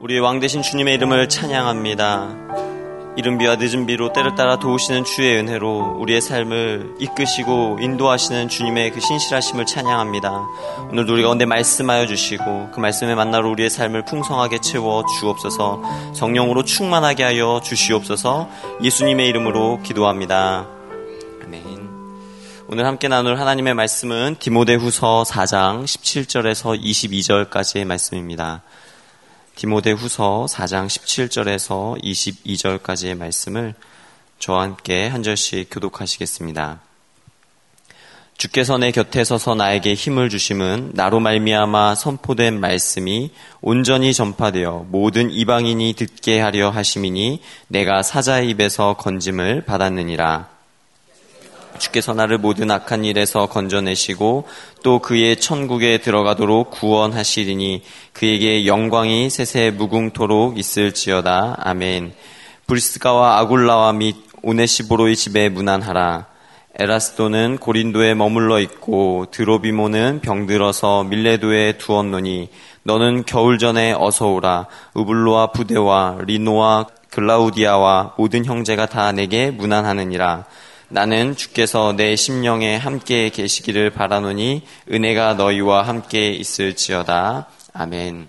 우리의 왕 되신 주님의 이름을 찬양합니다. 이른 비와 늦은 비로 때를 따라 도우시는 주의 은혜로 우리의 삶을 이끄시고 인도하시는 주님의 그 신실하심을 찬양합니다. 오늘도 우리 가운데 말씀하여 주시고 그 말씀에 만나러 우리의 삶을 풍성하게 채워 주옵소서 성령으로 충만하게 하여 주시옵소서 예수님의 이름으로 기도합니다. 아멘. 오늘 함께 나눌 하나님의 말씀은 디모데후서 4장 17절에서 22절까지의 말씀입니다. 디모데 후서 4장 17절에서 22절까지의 말씀을 저와 함께 한 절씩 교독하시겠습니다. 주께서 내 곁에 서서 나에게 힘을 주심은 나로 말미암아 선포된 말씀이 온전히 전파되어 모든 이방인이 듣게 하려 하심이니 내가 사자의 입에서 건짐을 받았느니라. 주께서 나를 모든 악한 일에서 건져내시고 또 그의 천국에 들어가도록 구원하시리니 그에게 영광이 세세 무궁토록 있을지어다. 아멘. 브리스가와 아굴라와 및 오네시보로의 집에 문안하라. 에라스도는 고린도에 머물러 있고 드로비모는 병들어서 밀레도에 두었노니 너는 겨울 전에 어서 오라. 우블로와 부대와 리노와 글라우디아와 모든 형제가 다 내게 문안하느니라. 나는 주께서 내 심령에 함께 계시기를 바라노니 은혜가 너희와 함께 있을지어다. 아멘.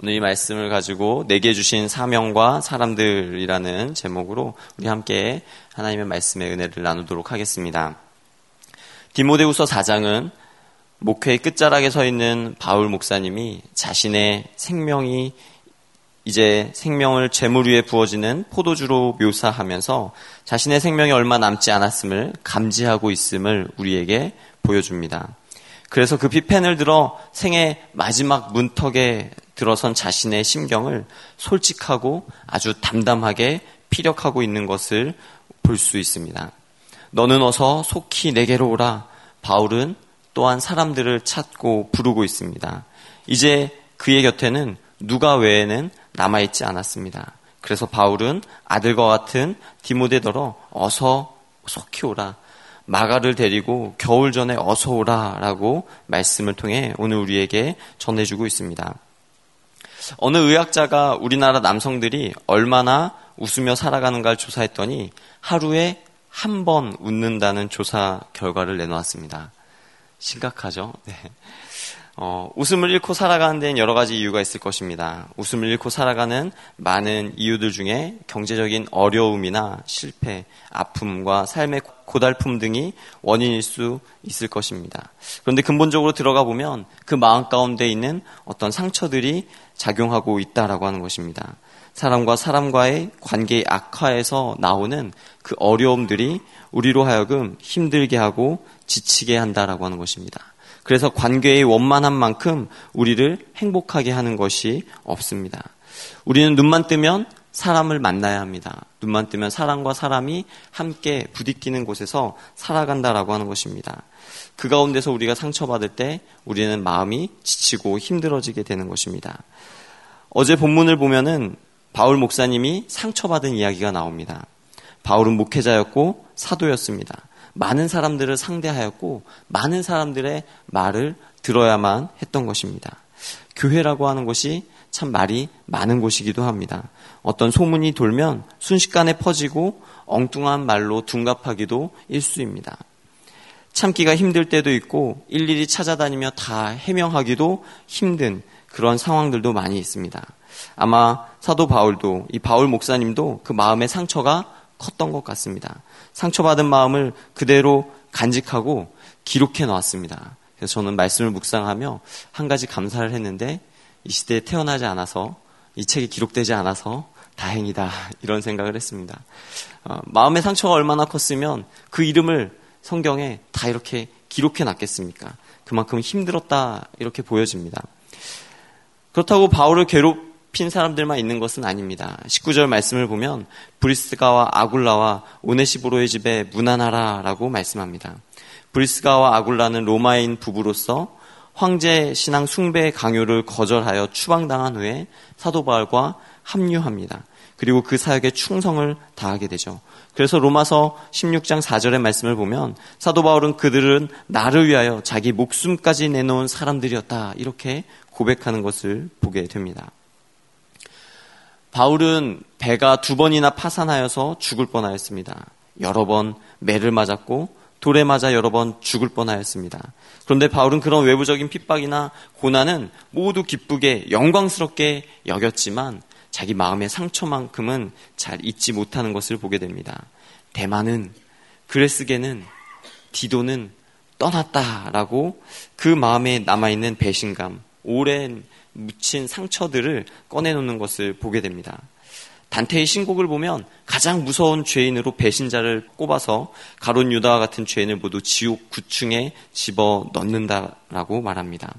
오늘 이 말씀을 가지고 내게 주신 사명과 사람들이라는 제목으로 우리 함께 하나님의 말씀의 은혜를 나누도록 하겠습니다. 디모데후서 4장은 목회의 끝자락에 서 있는 바울 목사님이 자신의 생명이 이제 생명을 재물 위에 부어지는 포도주로 묘사하면서 자신의 생명이 얼마 남지 않았음을 감지하고 있음을 우리에게 보여줍니다. 그래서 그 비펜을 들어 생의 마지막 문턱에 들어선 자신의 심경을 솔직하고 아주 담담하게 피력하고 있는 것을 볼 수 있습니다. 너는 어서 속히 내게로 오라. 바울은 또한 사람들을 찾고 부르고 있습니다. 이제 그의 곁에는 누가 외에는 남아있지 않았습니다. 그래서 바울은 아들과 같은 디모데더러 어서 속히 오라. 마가를 데리고 겨울 전에 어서 오라 라고 말씀을 통해 오늘 우리에게 전해주고 있습니다. 어느 의학자가 우리나라 남성들이 얼마나 웃으며 살아가는가를 조사했더니 하루에 한 번 웃는다는 조사 결과를 내놓았습니다. 심각하죠? 네. 어, 웃음을 잃고 살아가는 데는 여러 가지 이유가 있을 것입니다. 웃음을 잃고 살아가는 많은 이유들 중에 경제적인 어려움이나 실패, 아픔과 삶의 고달픔 등이 원인일 수 있을 것입니다. 그런데 근본적으로 들어가 보면 그 마음 가운데 있는 어떤 상처들이 작용하고 있다라고 하는 것입니다. 사람과 사람과의 관계의 악화에서 나오는 그 어려움들이 우리로 하여금 힘들게 하고 지치게 한다라고 하는 것입니다. 그래서 관계의 원만한 만큼 우리를 행복하게 하는 것이 없습니다. 우리는 눈만 뜨면 사람을 만나야 합니다. 눈만 뜨면 사람과 사람이 함께 부딪히는 곳에서 살아간다라고 하는 것입니다. 그 가운데서 우리가 상처받을 때 우리는 마음이 지치고 힘들어지게 되는 것입니다. 어제 본문을 보면은 바울 목사님이 상처받은 이야기가 나옵니다. 바울은 목회자였고 사도였습니다. 많은 사람들을 상대하였고 많은 사람들의 말을 들어야만 했던 것입니다. 교회라고 하는 것이 참 말이 많은 곳이기도 합니다. 어떤 소문이 돌면 순식간에 퍼지고 엉뚱한 말로 둔갑하기도 일수입니다. 참기가 힘들 때도 있고 일일이 찾아다니며 다 해명하기도 힘든 그런 상황들도 많이 있습니다. 아마 사도 바울도 이 바울 목사님도 그 마음의 상처가 컸던 것 같습니다. 상처받은 마음을 그대로 간직하고 기록해 놓았습니다. 그래서 저는 말씀을 묵상하며 한 가지 감사를 했는데 이 시대에 태어나지 않아서 이 책이 기록되지 않아서 다행이다 이런 생각을 했습니다. 어, 마음의 상처가 얼마나 컸으면 그 이름을 성경에 다 이렇게 기록해 놨겠습니까? 그만큼 힘들었다 이렇게 보여집니다. 그렇다고 바울을 괴롭 핀 사람들만 있는 것은 아닙니다. 19절 말씀을 보면 브리스가와 아굴라와 오네시보로의 집에 문안하라라고 말씀합니다. 브리스가와 아굴라는 로마인 부부로서 황제 신앙 숭배 강요를 거절하여 추방당한 후에 사도 바울과 합류합니다. 그리고 그 사역에 충성을 다하게 되죠. 그래서 로마서 16장 4절의 말씀을 보면 사도 바울은 그들은 나를 위하여 자기 목숨까지 내놓은 사람들이었다. 이렇게 고백하는 것을 보게 됩니다. 바울은 배가 두 번이나 파산하여서 죽을 뻔하였습니다. 여러 번 매를 맞았고 돌에 맞아 여러 번 죽을 뻔하였습니다. 그런데 바울은 그런 외부적인 핍박이나 고난은 모두 기쁘게 영광스럽게 여겼지만 자기 마음의 상처만큼은 잘 잊지 못하는 것을 보게 됩니다. 대만은 그레스게는 디도는 떠났다라고 그 마음에 남아있는 배신감, 오랜 묻힌 상처들을 꺼내놓는 것을 보게 됩니다. 단테의 신곡을 보면 가장 무서운 죄인으로 배신자를 꼽아서 가론 유다와 같은 죄인을 모두 지옥 구층에 집어 넣는다라고 말합니다.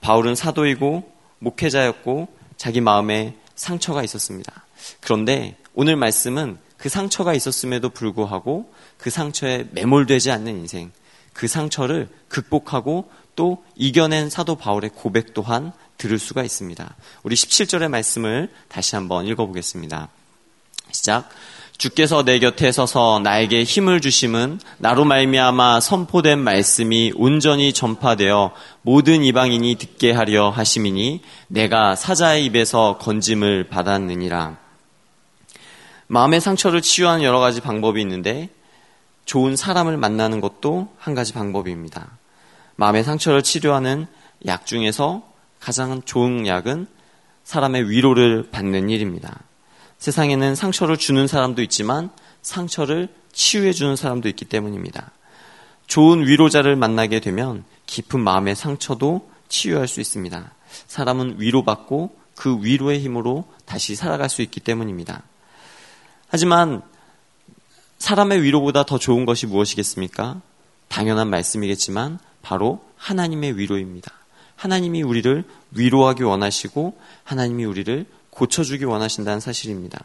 바울은 사도이고 목회자였고 자기 마음에 상처가 있었습니다. 그런데 오늘 말씀은 그 상처가 있었음에도 불구하고 그 상처에 매몰되지 않는 인생, 그 상처를 극복하고 또 이겨낸 사도 바울의 고백 또한 들을 수가 있습니다. 우리 17절의 말씀을 다시 한번 읽어보겠습니다. 시작. 주께서 내 곁에 서서 나에게 힘을 주심은 나로 말미암아 선포된 말씀이 온전히 전파되어 모든 이방인이 듣게 하려 하심이니 내가 사자의 입에서 건짐을 받았느니라. 마음의 상처를 치유하는 여러 가지 방법이 있는데 좋은 사람을 만나는 것도 한 가지 방법입니다. 마음의 상처를 치료하는 약 중에서 가장 좋은 약은 사람의 위로를 받는 일입니다. 세상에는 상처를 주는 사람도 있지만 상처를 치유해 주는 사람도 있기 때문입니다. 좋은 위로자를 만나게 되면 깊은 마음의 상처도 치유할 수 있습니다. 사람은 위로받고 그 위로의 힘으로 다시 살아갈 수 있기 때문입니다. 하지만 사람의 위로보다 더 좋은 것이 무엇이겠습니까? 당연한 말씀이겠지만 바로 하나님의 위로입니다. 하나님이 우리를 위로하기 원하시고 하나님이 우리를 고쳐주기 원하신다는 사실입니다.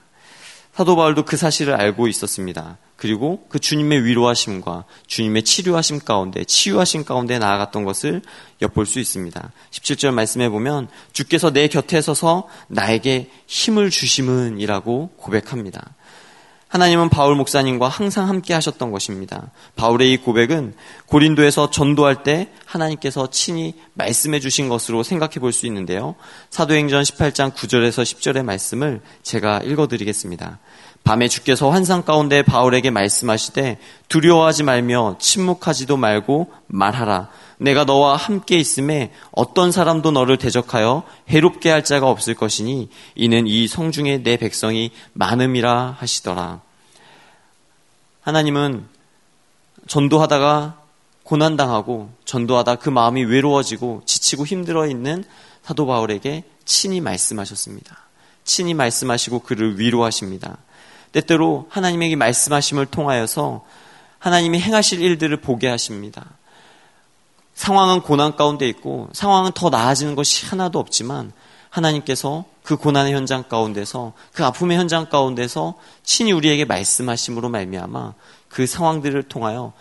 사도 바울도 그 사실을 알고 있었습니다. 그리고 그 주님의 위로하심과 주님의 치료하심 가운데, 치유하심 가운데 나아갔던 것을 엿볼 수 있습니다. 17절 말씀해 보면 주께서 내 곁에 서서 나에게 힘을 주심은 이라고 고백합니다. 하나님은 바울 목사님과 항상 함께 하셨던 것입니다. 바울의 이 고백은 고린도에서 전도할 때 하나님께서 친히 말씀해 주신 것으로 생각해 볼 수 있는데요. 사도행전 18장 9절에서 10절의 말씀을 제가 읽어 드리겠습니다. 밤에 주께서 환상 가운데 바울에게 말씀하시되 두려워하지 말며 침묵하지도 말고 말하라. 내가 너와 함께 있음에 어떤 사람도 너를 대적하여 해롭게 할 자가 없을 것이니 이는 이 성중에 내 백성이 많음이라 하시더라. 하나님은 전도하다가 고난당하고 전도하다 그 마음이 외로워지고 지치고 힘들어 있는 사도 바울에게 친히 말씀하셨습니다. 친히 말씀하시고 그를 위로하십니다. 때때로 하나님에게 말씀하심을 통하여서 하나님이 행하실 일들을 보게 하십니다. 상황은 고난 가운데 있고 상황은 더 나아지는 것이 하나도 없지만 하나님께서 그 고난의 현장 가운데서 그 아픔의 현장 가운데서 친히 우리에게 말씀하심으로 말미암아 그 상황들을 통하여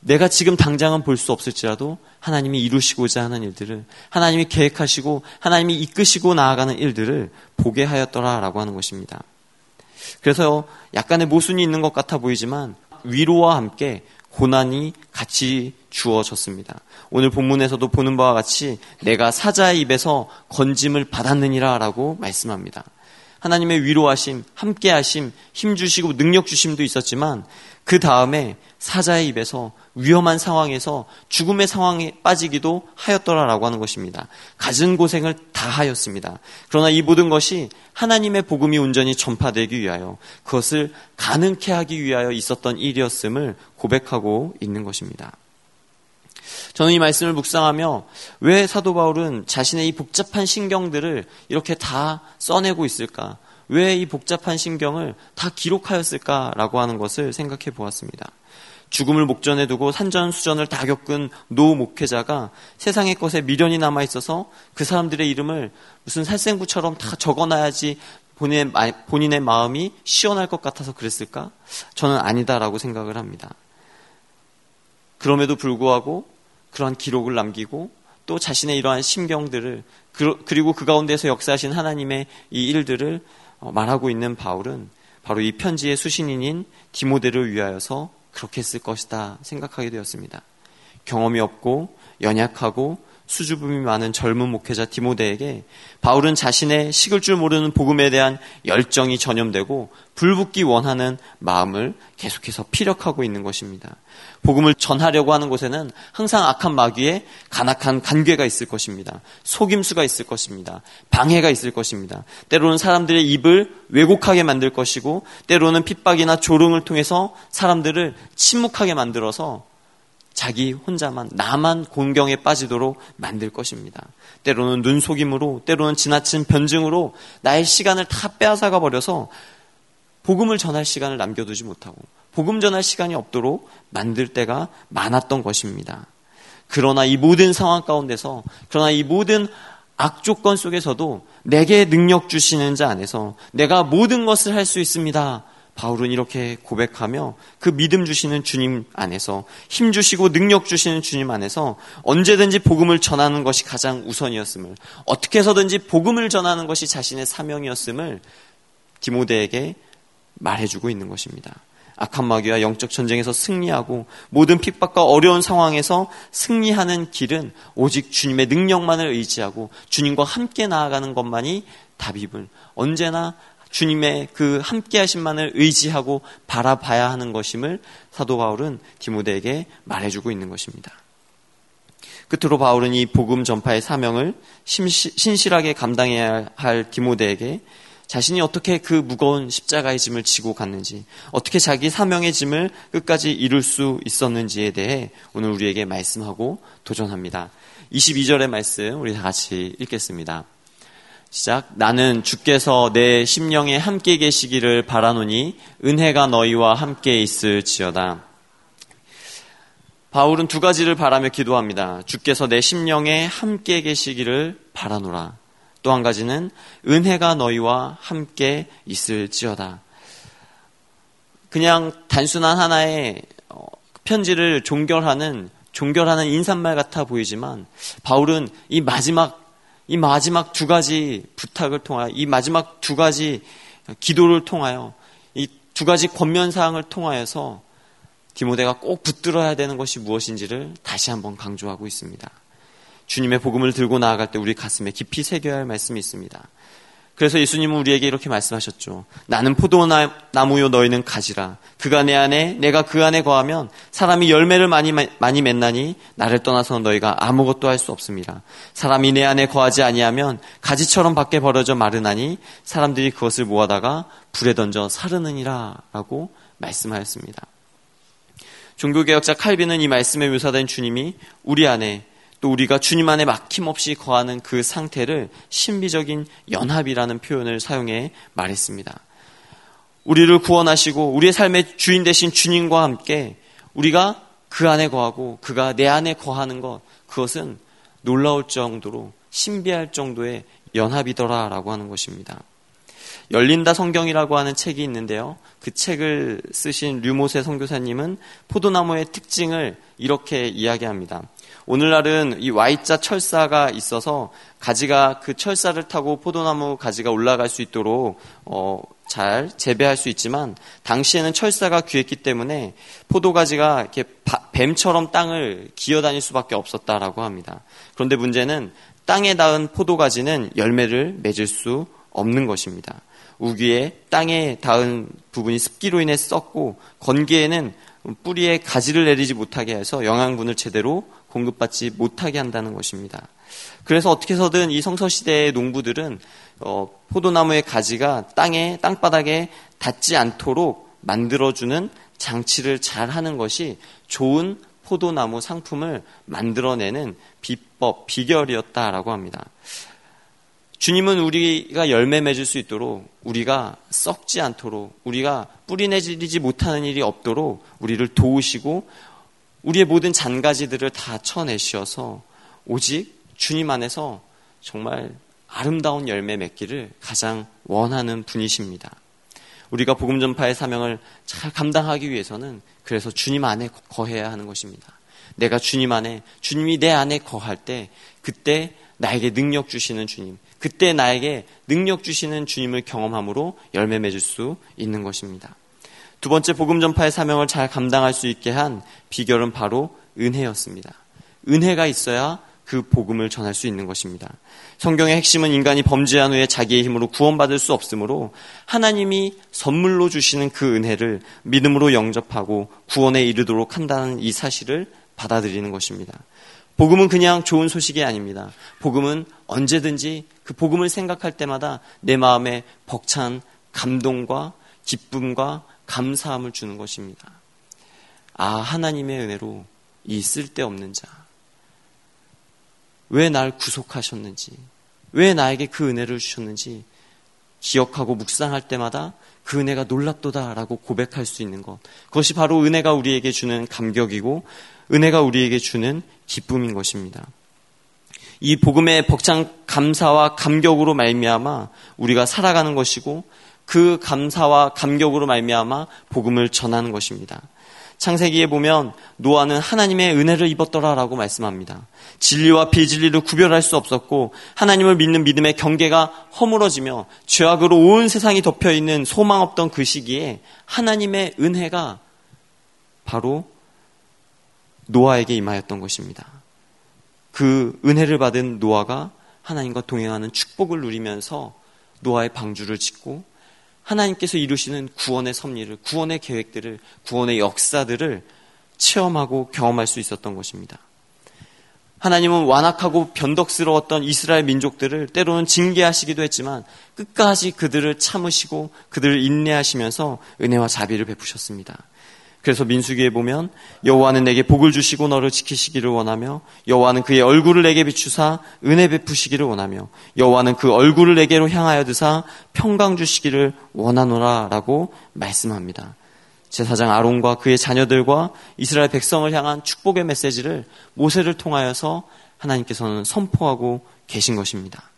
내가 지금 당장은 볼 수 없을지라도 하나님이 이루시고자 하는 일들을 하나님이 계획하시고 하나님이 이끄시고 나아가는 일들을 보게 하였더라라고 하는 것입니다. 그래서 약간의 모순이 있는 것 같아 보이지만 위로와 함께 고난이 같이 주어졌습니다. 오늘 본문에서도 보는 바와 같이 내가 사자의 입에서 건짐을 받았느니라 라고 말씀합니다. 하나님의 위로하심, 함께하심, 힘 주시고 능력 주심도 있었지만 그 다음에 사자의 입에서 위험한 상황에서 죽음의 상황에 빠지기도 하였더라라고 하는 것입니다. 갖은 고생을 다 하였습니다. 그러나 이 모든 것이 하나님의 복음이 온전히 전파되기 위하여 그것을 가능케 하기 위하여 있었던 일이었음을 고백하고 있는 것입니다. 저는 이 말씀을 묵상하며 왜 사도 바울은 자신의 이 복잡한 신경들을 이렇게 다 써내고 있을까? 왜 이 복잡한 신경을 다 기록하였을까라고 하는 것을 생각해 보았습니다. 죽음을 목전에 두고 산전수전을 다 겪은 노 목회자가 세상의 것에 미련이 남아 있어서 그 사람들의 이름을 무슨 살생부처럼 다 적어놔야지 본인의, 본인의 마음이 시원할 것 같아서 그랬을까? 저는 아니다라고 생각을 합니다. 그럼에도 불구하고 그러한 기록을 남기고 또 자신의 이러한 심경들을 그리고 그 가운데서 역사하신 하나님의 이 일들을 어, 말하고 있는 바울은 바로 이 편지의 수신인인 디모데를 위하여서 그렇게 했을 것이다 생각하게 되었습니다. 경험이 없고 연약하고 수줍음이 많은 젊은 목회자 디모데에게 바울은 자신의 식을 줄 모르는 복음에 대한 열정이 전염되고 불붙기 원하는 마음을 계속해서 피력하고 있는 것입니다. 복음을 전하려고 하는 곳에는 항상 악한 마귀의 간악한 간괴가 있을 것입니다. 속임수가 있을 것입니다. 방해가 있을 것입니다. 때로는 사람들의 입을 왜곡하게 만들 것이고 때로는 핍박이나 조롱을 통해서 사람들을 침묵하게 만들어서 자기 혼자만 나만 공경에 빠지도록 만들 것입니다. 때로는 눈 속임으로 때로는 지나친 변증으로 나의 시간을 다 빼앗아가 버려서 복음을 전할 시간을 남겨두지 못하고 복음 전할 시간이 없도록 만들 때가 많았던 것입니다. 그러나 이 모든 상황 가운데서 그러나 이 모든 악조건 속에서도 내게 능력 주시는 자 안에서 내가 모든 것을 할 수 있습니다. 바울은 이렇게 고백하며 그 믿음 주시는 주님 안에서 힘 주시고 능력 주시는 주님 안에서 언제든지 복음을 전하는 것이 가장 우선이었음을 어떻게 해서든지 복음을 전하는 것이 자신의 사명이었음을 디모데에게 말해주고 있는 것입니다. 악한 마귀와 영적 전쟁에서 승리하고 모든 핍박과 어려운 상황에서 승리하는 길은 오직 주님의 능력만을 의지하고 주님과 함께 나아가는 것만이 답임을 언제나 주님의 그 함께 하신만을 의지하고 바라봐야 하는 것임을 사도 바울은 디모데에게 말해주고 있는 것입니다. 끝으로 바울은 이 복음 전파의 사명을 신실하게 감당해야 할 디모데에게 자신이 어떻게 그 무거운 십자가의 짐을 지고 갔는지, 어떻게 자기 사명의 짐을 끝까지 이룰 수 있었는지에 대해 오늘 우리에게 말씀하고 도전합니다. 22절의 말씀 우리 다 같이 읽겠습니다. 시작. 나는 주께서 내 심령에 함께 계시기를 바라노니 은혜가 너희와 함께 있을지어다. 바울은 두 가지를 바라며 기도합니다. 주께서 내 심령에 함께 계시기를 바라노라. 또 한 가지는 은혜가 너희와 함께 있을지어다. 그냥 단순한 하나의 어, 편지를 종결하는 종결하는 인사말 같아 보이지만 바울은 이 마지막 이 마지막 두 가지 부탁을 통하여 이 마지막 두 가지 기도를 통하여 이 두 가지 권면 사항을 통하여서 디모데가 꼭 붙들어야 되는 것이 무엇인지를 다시 한번 강조하고 있습니다. 주님의 복음을 들고 나아갈 때 우리 가슴에 깊이 새겨야 할 말씀이 있습니다. 그래서 예수님은 우리에게 이렇게 말씀하셨죠. 나는 포도나무요 너희는 가지라. 그가 내 안에 내가 그 안에 거하면 사람이 열매를 많이 많이 맺나니 나를 떠나서 너희가 아무것도 할 수 없습니다. 사람이 내 안에 거하지 아니하면 가지처럼 밖에 버려져 마르나니 사람들이 그것을 모아다가 불에 던져 사르느니라라고 말씀하였습니다. 종교개혁자 칼빈은 이 말씀에 묘사된 주님이 우리 안에 또 우리가 주님 안에 막힘없이 거하는 그 상태를 신비적인 연합이라는 표현을 사용해 말했습니다. 우리를 구원하시고 우리의 삶의 주인 되신 주님과 함께 우리가 그 안에 거하고 그가 내 안에 거하는 것 그것은 놀라울 정도로 신비할 정도의 연합이더라라고 하는 것입니다. 열린다 성경이라고 하는 책이 있는데요. 그 책을 쓰신 류모세 선교사님은 포도나무의 특징을 이렇게 이야기합니다. 오늘날은 이 Y자 철사가 있어서 가지가 그 철사를 타고 포도나무 가지가 올라갈 수 있도록 어, 잘 재배할 수 있지만 당시에는 철사가 귀했기 때문에 포도가지가 이렇게 뱀처럼 땅을 기어다닐 수밖에 없었다라고 합니다. 그런데 문제는 땅에 닿은 포도가지는 열매를 맺을 수 없는 것입니다. 우기에 땅에 닿은 부분이 습기로 인해 썩고 건기에는 뿌리에 가지를 내리지 못하게 해서 영양분을 제대로 공급받지 못하게 한다는 것입니다. 그래서 어떻게 해서든 이 성서 시대의 농부들은 어, 포도나무의 가지가 땅에 땅바닥에 닿지 않도록 만들어주는 장치를 잘 하는 것이 좋은 포도나무 상품을 만들어내는 비법, 비결이었다라고 합니다. 주님은 우리가 열매 맺을 수 있도록 우리가 썩지 않도록 우리가 뿌리 내리지 못하는 일이 없도록 우리를 도우시고 우리의 모든 잔가지들을 다 쳐내셔서 오직 주님 안에서 정말 아름다운 열매 맺기를 가장 원하는 분이십니다. 우리가 복음 전파의 사명을 잘 감당하기 위해서는 그래서 주님 안에 거해야 하는 것입니다. 내가 주님 안에 주님이 내 안에 거할 때 그때 나에게 능력 주시는 주님, 그때 나에게 능력 주시는 주님을 경험함으로 열매 맺을 수 있는 것입니다. 두 번째 복음 전파의 사명을 잘 감당할 수 있게 한 비결은 바로 은혜였습니다. 은혜가 있어야 그 복음을 전할 수 있는 것입니다. 성경의 핵심은 인간이 범죄한 후에 자기의 힘으로 구원받을 수 없으므로 하나님이 선물로 주시는 그 은혜를 믿음으로 영접하고 구원에 이르도록 한다는 이 사실을 받아들이는 것입니다. 복음은 그냥 좋은 소식이 아닙니다. 복음은 언제든지 그 복음을 생각할 때마다 내 마음에 벅찬 감동과 기쁨과 감사함을 주는 것입니다. 아, 하나님의 은혜로 이 쓸데없는 자. 왜 날 구속하셨는지, 왜 나에게 그 은혜를 주셨는지 기억하고 묵상할 때마다 그 은혜가 놀랍도다라고 고백할 수 있는 것. 그것이 바로 은혜가 우리에게 주는 감격이고 은혜가 우리에게 주는 기쁨인 것입니다. 이 복음의 벅찬 감사와 감격으로 말미암아 우리가 살아가는 것이고 그 감사와 감격으로 말미암아 복음을 전하는 것입니다. 창세기에 보면 노아는 하나님의 은혜를 입었더라라고 말씀합니다. 진리와 비진리를 구별할 수 없었고 하나님을 믿는 믿음의 경계가 허물어지며 죄악으로 온 세상이 덮여 있는 소망 없던 그 시기에 하나님의 은혜가 바로 노아에게 임하였던 것입니다. 그 은혜를 받은 노아가 하나님과 동행하는 축복을 누리면서 노아의 방주를 짓고 하나님께서 이루시는 구원의 섭리를, 구원의 계획들을, 구원의 역사들을 체험하고 경험할 수 있었던 것입니다. 하나님은 완악하고 변덕스러웠던 이스라엘 민족들을 때로는 징계하시기도 했지만 끝까지 그들을 참으시고 그들을 인내하시면서 은혜와 자비를 베푸셨습니다. 그래서 민수기에 보면 여호와는 내게 복을 주시고 너를 지키시기를 원하며 여호와는 그의 얼굴을 내게 비추사 은혜 베푸시기를 원하며 여호와는 그 얼굴을 내게로 향하여 드사 평강 주시기를 원하노라라고 말씀합니다. 제사장 아론과 그의 자녀들과 이스라엘 백성을 향한 축복의 메시지를 모세를 통하여서 하나님께서는 선포하고 계신 것입니다.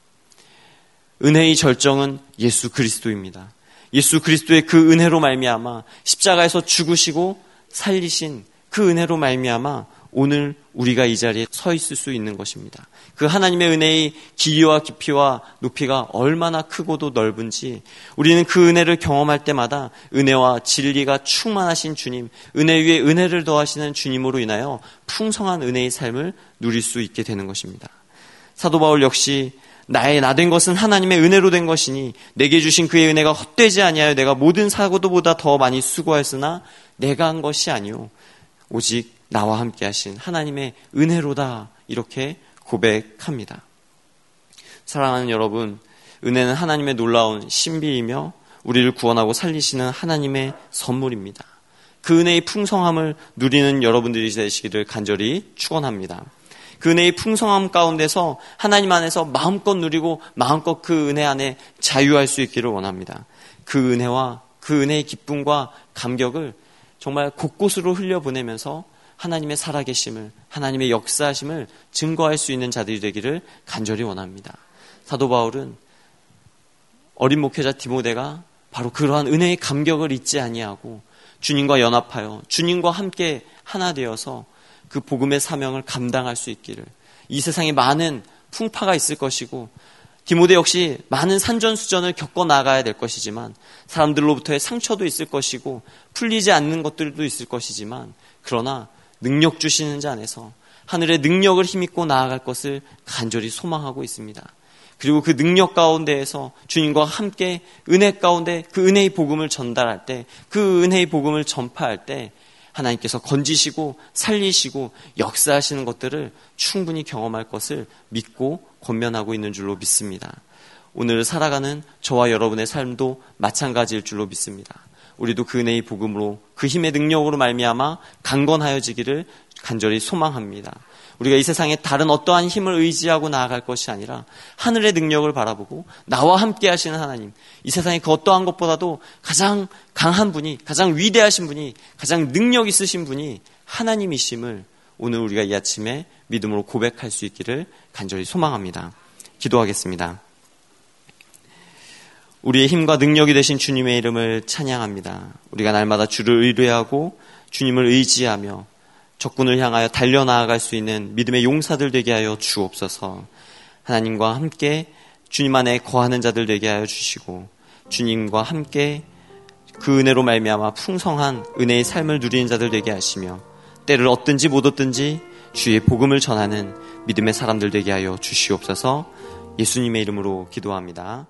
은혜의 절정은 예수 그리스도입니다. 예수 그리스도의 그 은혜로 말미암아 십자가에서 죽으시고 살리신 그 은혜로 말미암아 오늘 우리가 이 자리에 서 있을 수 있는 것입니다. 그 하나님의 은혜의 길이와 깊이와 높이가 얼마나 크고도 넓은지 우리는 그 은혜를 경험할 때마다 은혜와 진리가 충만하신 주님, 은혜 위에 은혜를 더하시는 주님으로 인하여 풍성한 은혜의 삶을 누릴 수 있게 되는 것입니다. 사도 바울 역시 나의 나 된 것은 하나님의 은혜로 된 것이니 내게 주신 그의 은혜가 헛되지 아니하여 내가 모든 사고도보다 더 많이 수고하였으나 내가 한 것이 아니요 오직 나와 함께 하신 하나님의 은혜로다 이렇게 고백합니다. 사랑하는 여러분, 은혜는 하나님의 놀라운 신비이며 우리를 구원하고 살리시는 하나님의 선물입니다. 그 은혜의 풍성함을 누리는 여러분들이 되시기를 간절히 축원합니다. 그 은혜의 풍성함 가운데서 하나님 안에서 마음껏 누리고 마음껏 그 은혜 안에 자유할 수 있기를 원합니다. 그 은혜와 그 은혜의 기쁨과 감격을 정말 곳곳으로 흘려보내면서 하나님의 살아계심을, 하나님의 역사하심을 증거할 수 있는 자들이 되기를 간절히 원합니다. 사도 바울은 어린 목회자 디모데가 바로 그러한 은혜의 감격을 잊지 아니하고 주님과 연합하여 주님과 함께 하나 되어서 그 복음의 사명을 감당할 수 있기를 이 세상에 많은 풍파가 있을 것이고 디모데 역시 많은 산전수전을 겪어 나가야 될 것이지만 사람들로부터의 상처도 있을 것이고 풀리지 않는 것들도 있을 것이지만 그러나 능력 주시는 자 안에서 하늘의 능력을 힘입고 나아갈 것을 간절히 소망하고 있습니다. 그리고 그 능력 가운데에서 주님과 함께 은혜 가운데 그 은혜의 복음을 전달할 때, 그 은혜의 복음을 전파할 때 하나님께서 건지시고 살리시고 역사하시는 것들을 충분히 경험할 것을 믿고 권면하고 있는 줄로 믿습니다. 오늘 살아가는 저와 여러분의 삶도 마찬가지일 줄로 믿습니다. 우리도 그 은혜의 복음으로 그 힘의 능력으로 말미암아 강건하여지기를 간절히 소망합니다. 우리가 이 세상에 다른 어떠한 힘을 의지하고 나아갈 것이 아니라 하늘의 능력을 바라보고 나와 함께 하시는 하나님, 이 세상에 그 어떠한 것보다도 가장 강한 분이, 가장 위대하신 분이, 가장 능력 있으신 분이 하나님이심을 오늘 우리가 이 아침에 믿음으로 고백할 수 있기를 간절히 소망합니다. 기도하겠습니다. 우리의 힘과 능력이 되신 주님의 이름을 찬양합니다. 우리가 날마다 주를 의뢰하고 주님을 의지하며 적군을 향하여 달려나아갈 수 있는 믿음의 용사들 되게 하여 주옵소서. 하나님과 함께 주님 안에 거하는 자들 되게 하여 주시고 주님과 함께 그 은혜로 말미암아 풍성한 은혜의 삶을 누리는 자들 되게 하시며 때를 얻든지 못 얻든지 주의 복음을 전하는 믿음의 사람들 되게 하여 주시옵소서 예수님의 이름으로 기도합니다.